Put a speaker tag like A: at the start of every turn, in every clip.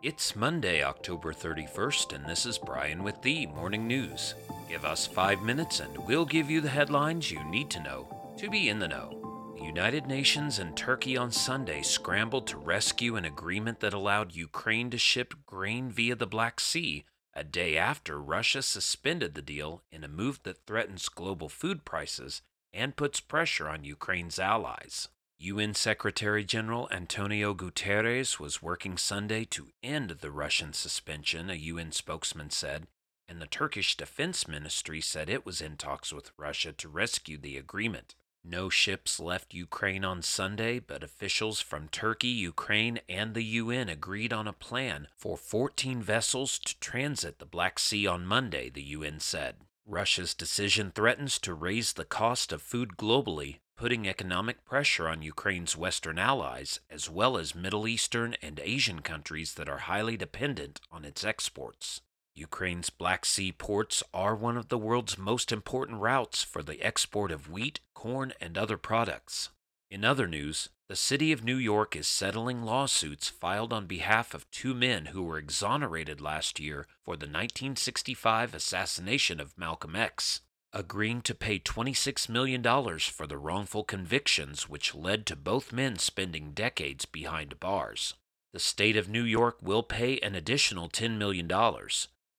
A: It's Monday, October 31st, and this is Brian with the Morning News. Give us five minutes and we'll give you the headlines you need to know to be in the know. The United Nations and Turkey on Sunday scrambled to rescue an agreement that allowed Ukraine to ship grain via the Black Sea a day after Russia suspended the deal in a move that threatens global food prices and puts pressure on Ukraine's allies. UN Secretary General Antonio Guterres was working Sunday to end the Russian suspension, a UN spokesman said, and the Turkish Defense Ministry said it was in talks with Russia to rescue the agreement. No ships left Ukraine on Sunday, but officials from Turkey, Ukraine, and the UN agreed on a plan for 14 vessels to transit the Black Sea on Monday, the UN said. Russia's decision threatens to raise the cost of food globally, putting economic pressure on Ukraine's Western allies, as well as Middle Eastern and Asian countries that are highly dependent on its exports. Ukraine's Black Sea ports are one of the world's most important routes for the export of wheat, corn, and other products. In other news, the city of New York is settling lawsuits filed on behalf of two men who were exonerated last year for the 1965 assassination of Malcolm X agreeing to pay $26 million for the wrongful convictions which led to both men spending decades behind bars. The state of New York will pay an additional $10 million.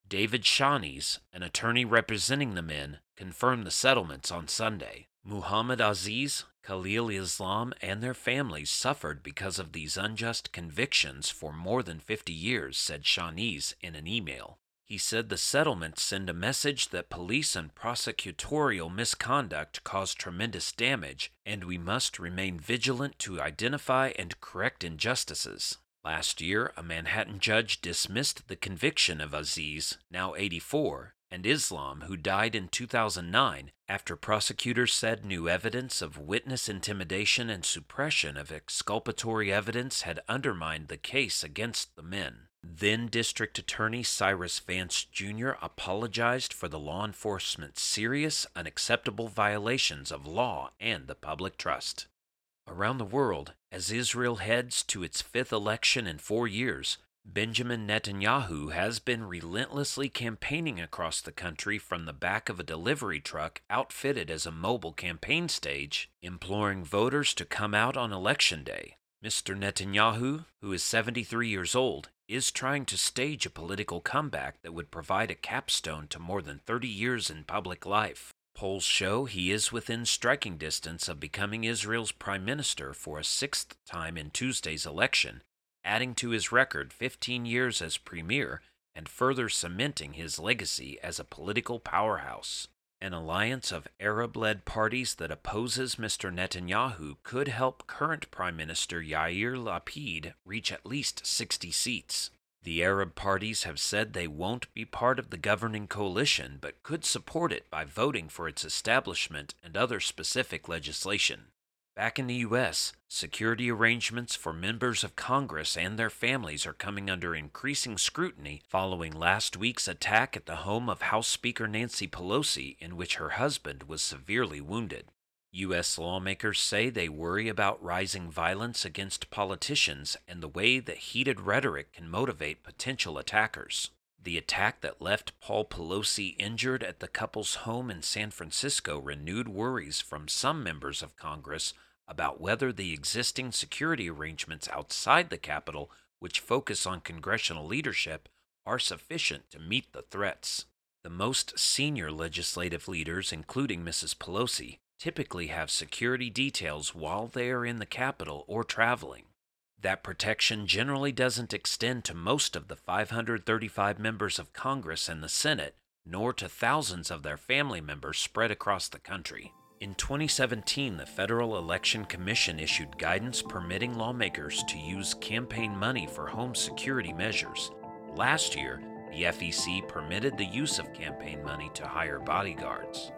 A: David Shanies, an attorney representing the men, confirmed the settlements on Sunday. Muhammad Aziz, Khalil Islam, and their families suffered because of these unjust convictions for more than 50 years, said Shanies in an email. He said the settlements send a message that police and prosecutorial misconduct cause tremendous damage, and we must remain vigilant to identify and correct injustices. Last year, a Manhattan judge dismissed the conviction of Aziz, now 84, and Islam, who died in 2009 after prosecutors said new evidence of witness intimidation and suppression of exculpatory evidence had undermined the case against the men. Then District Attorney Cyrus Vance Jr. apologized for the law enforcement's serious, unacceptable violations of law and the public trust. Around the world, as Israel heads to its fifth election in four years, Benjamin Netanyahu has been relentlessly campaigning across the country from the back of a delivery truck outfitted as a mobile campaign stage, imploring voters to come out on election day. Mr. Netanyahu, who is 73 years old, is trying to stage a political comeback that would provide a capstone to more than 30 years in public life. Polls show he is within striking distance of becoming Israel's prime minister for a sixth time in Tuesday's election, adding to his record 15 years as premier and further cementing his legacy as a political powerhouse. An alliance of Arab led parties that opposes Mr. Netanyahu could help current Prime Minister Yair Lapid reach at least 60 seats. The Arab parties have said they won't be part of the governing coalition but could support it by voting for its establishment and other specific legislation. Back in the U.S., security arrangements for members of Congress and their families are coming under increasing scrutiny following last week's attack at the home of House Speaker Nancy Pelosi, in which her husband was severely wounded. U.S. lawmakers say they worry about rising violence against politicians and the way that heated rhetoric can motivate potential attackers. The attack that left Paul Pelosi injured at the couple's home in San Francisco renewed worries from some members of Congress about whether the existing security arrangements outside the Capitol, which focus on congressional leadership, are sufficient to meet the threats. The most senior legislative leaders, including Mrs. Pelosi, typically have security details while they are in the Capitol or traveling. That protection generally doesn't extend to most of the 535 members of Congress and the Senate, nor to thousands of their family members spread across the country. In 2017, the Federal Election Commission issued guidance permitting lawmakers to use campaign money for home security measures. Last year, the FEC permitted the use of campaign money to hire bodyguards.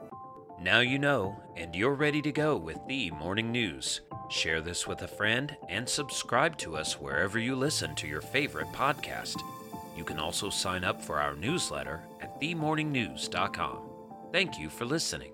A: Now you know, and you're ready to go with the morning news. Share this with a friend and subscribe to us wherever you listen to your favorite podcast. You can also sign up for our newsletter at themorningnews.com. Thank you for listening.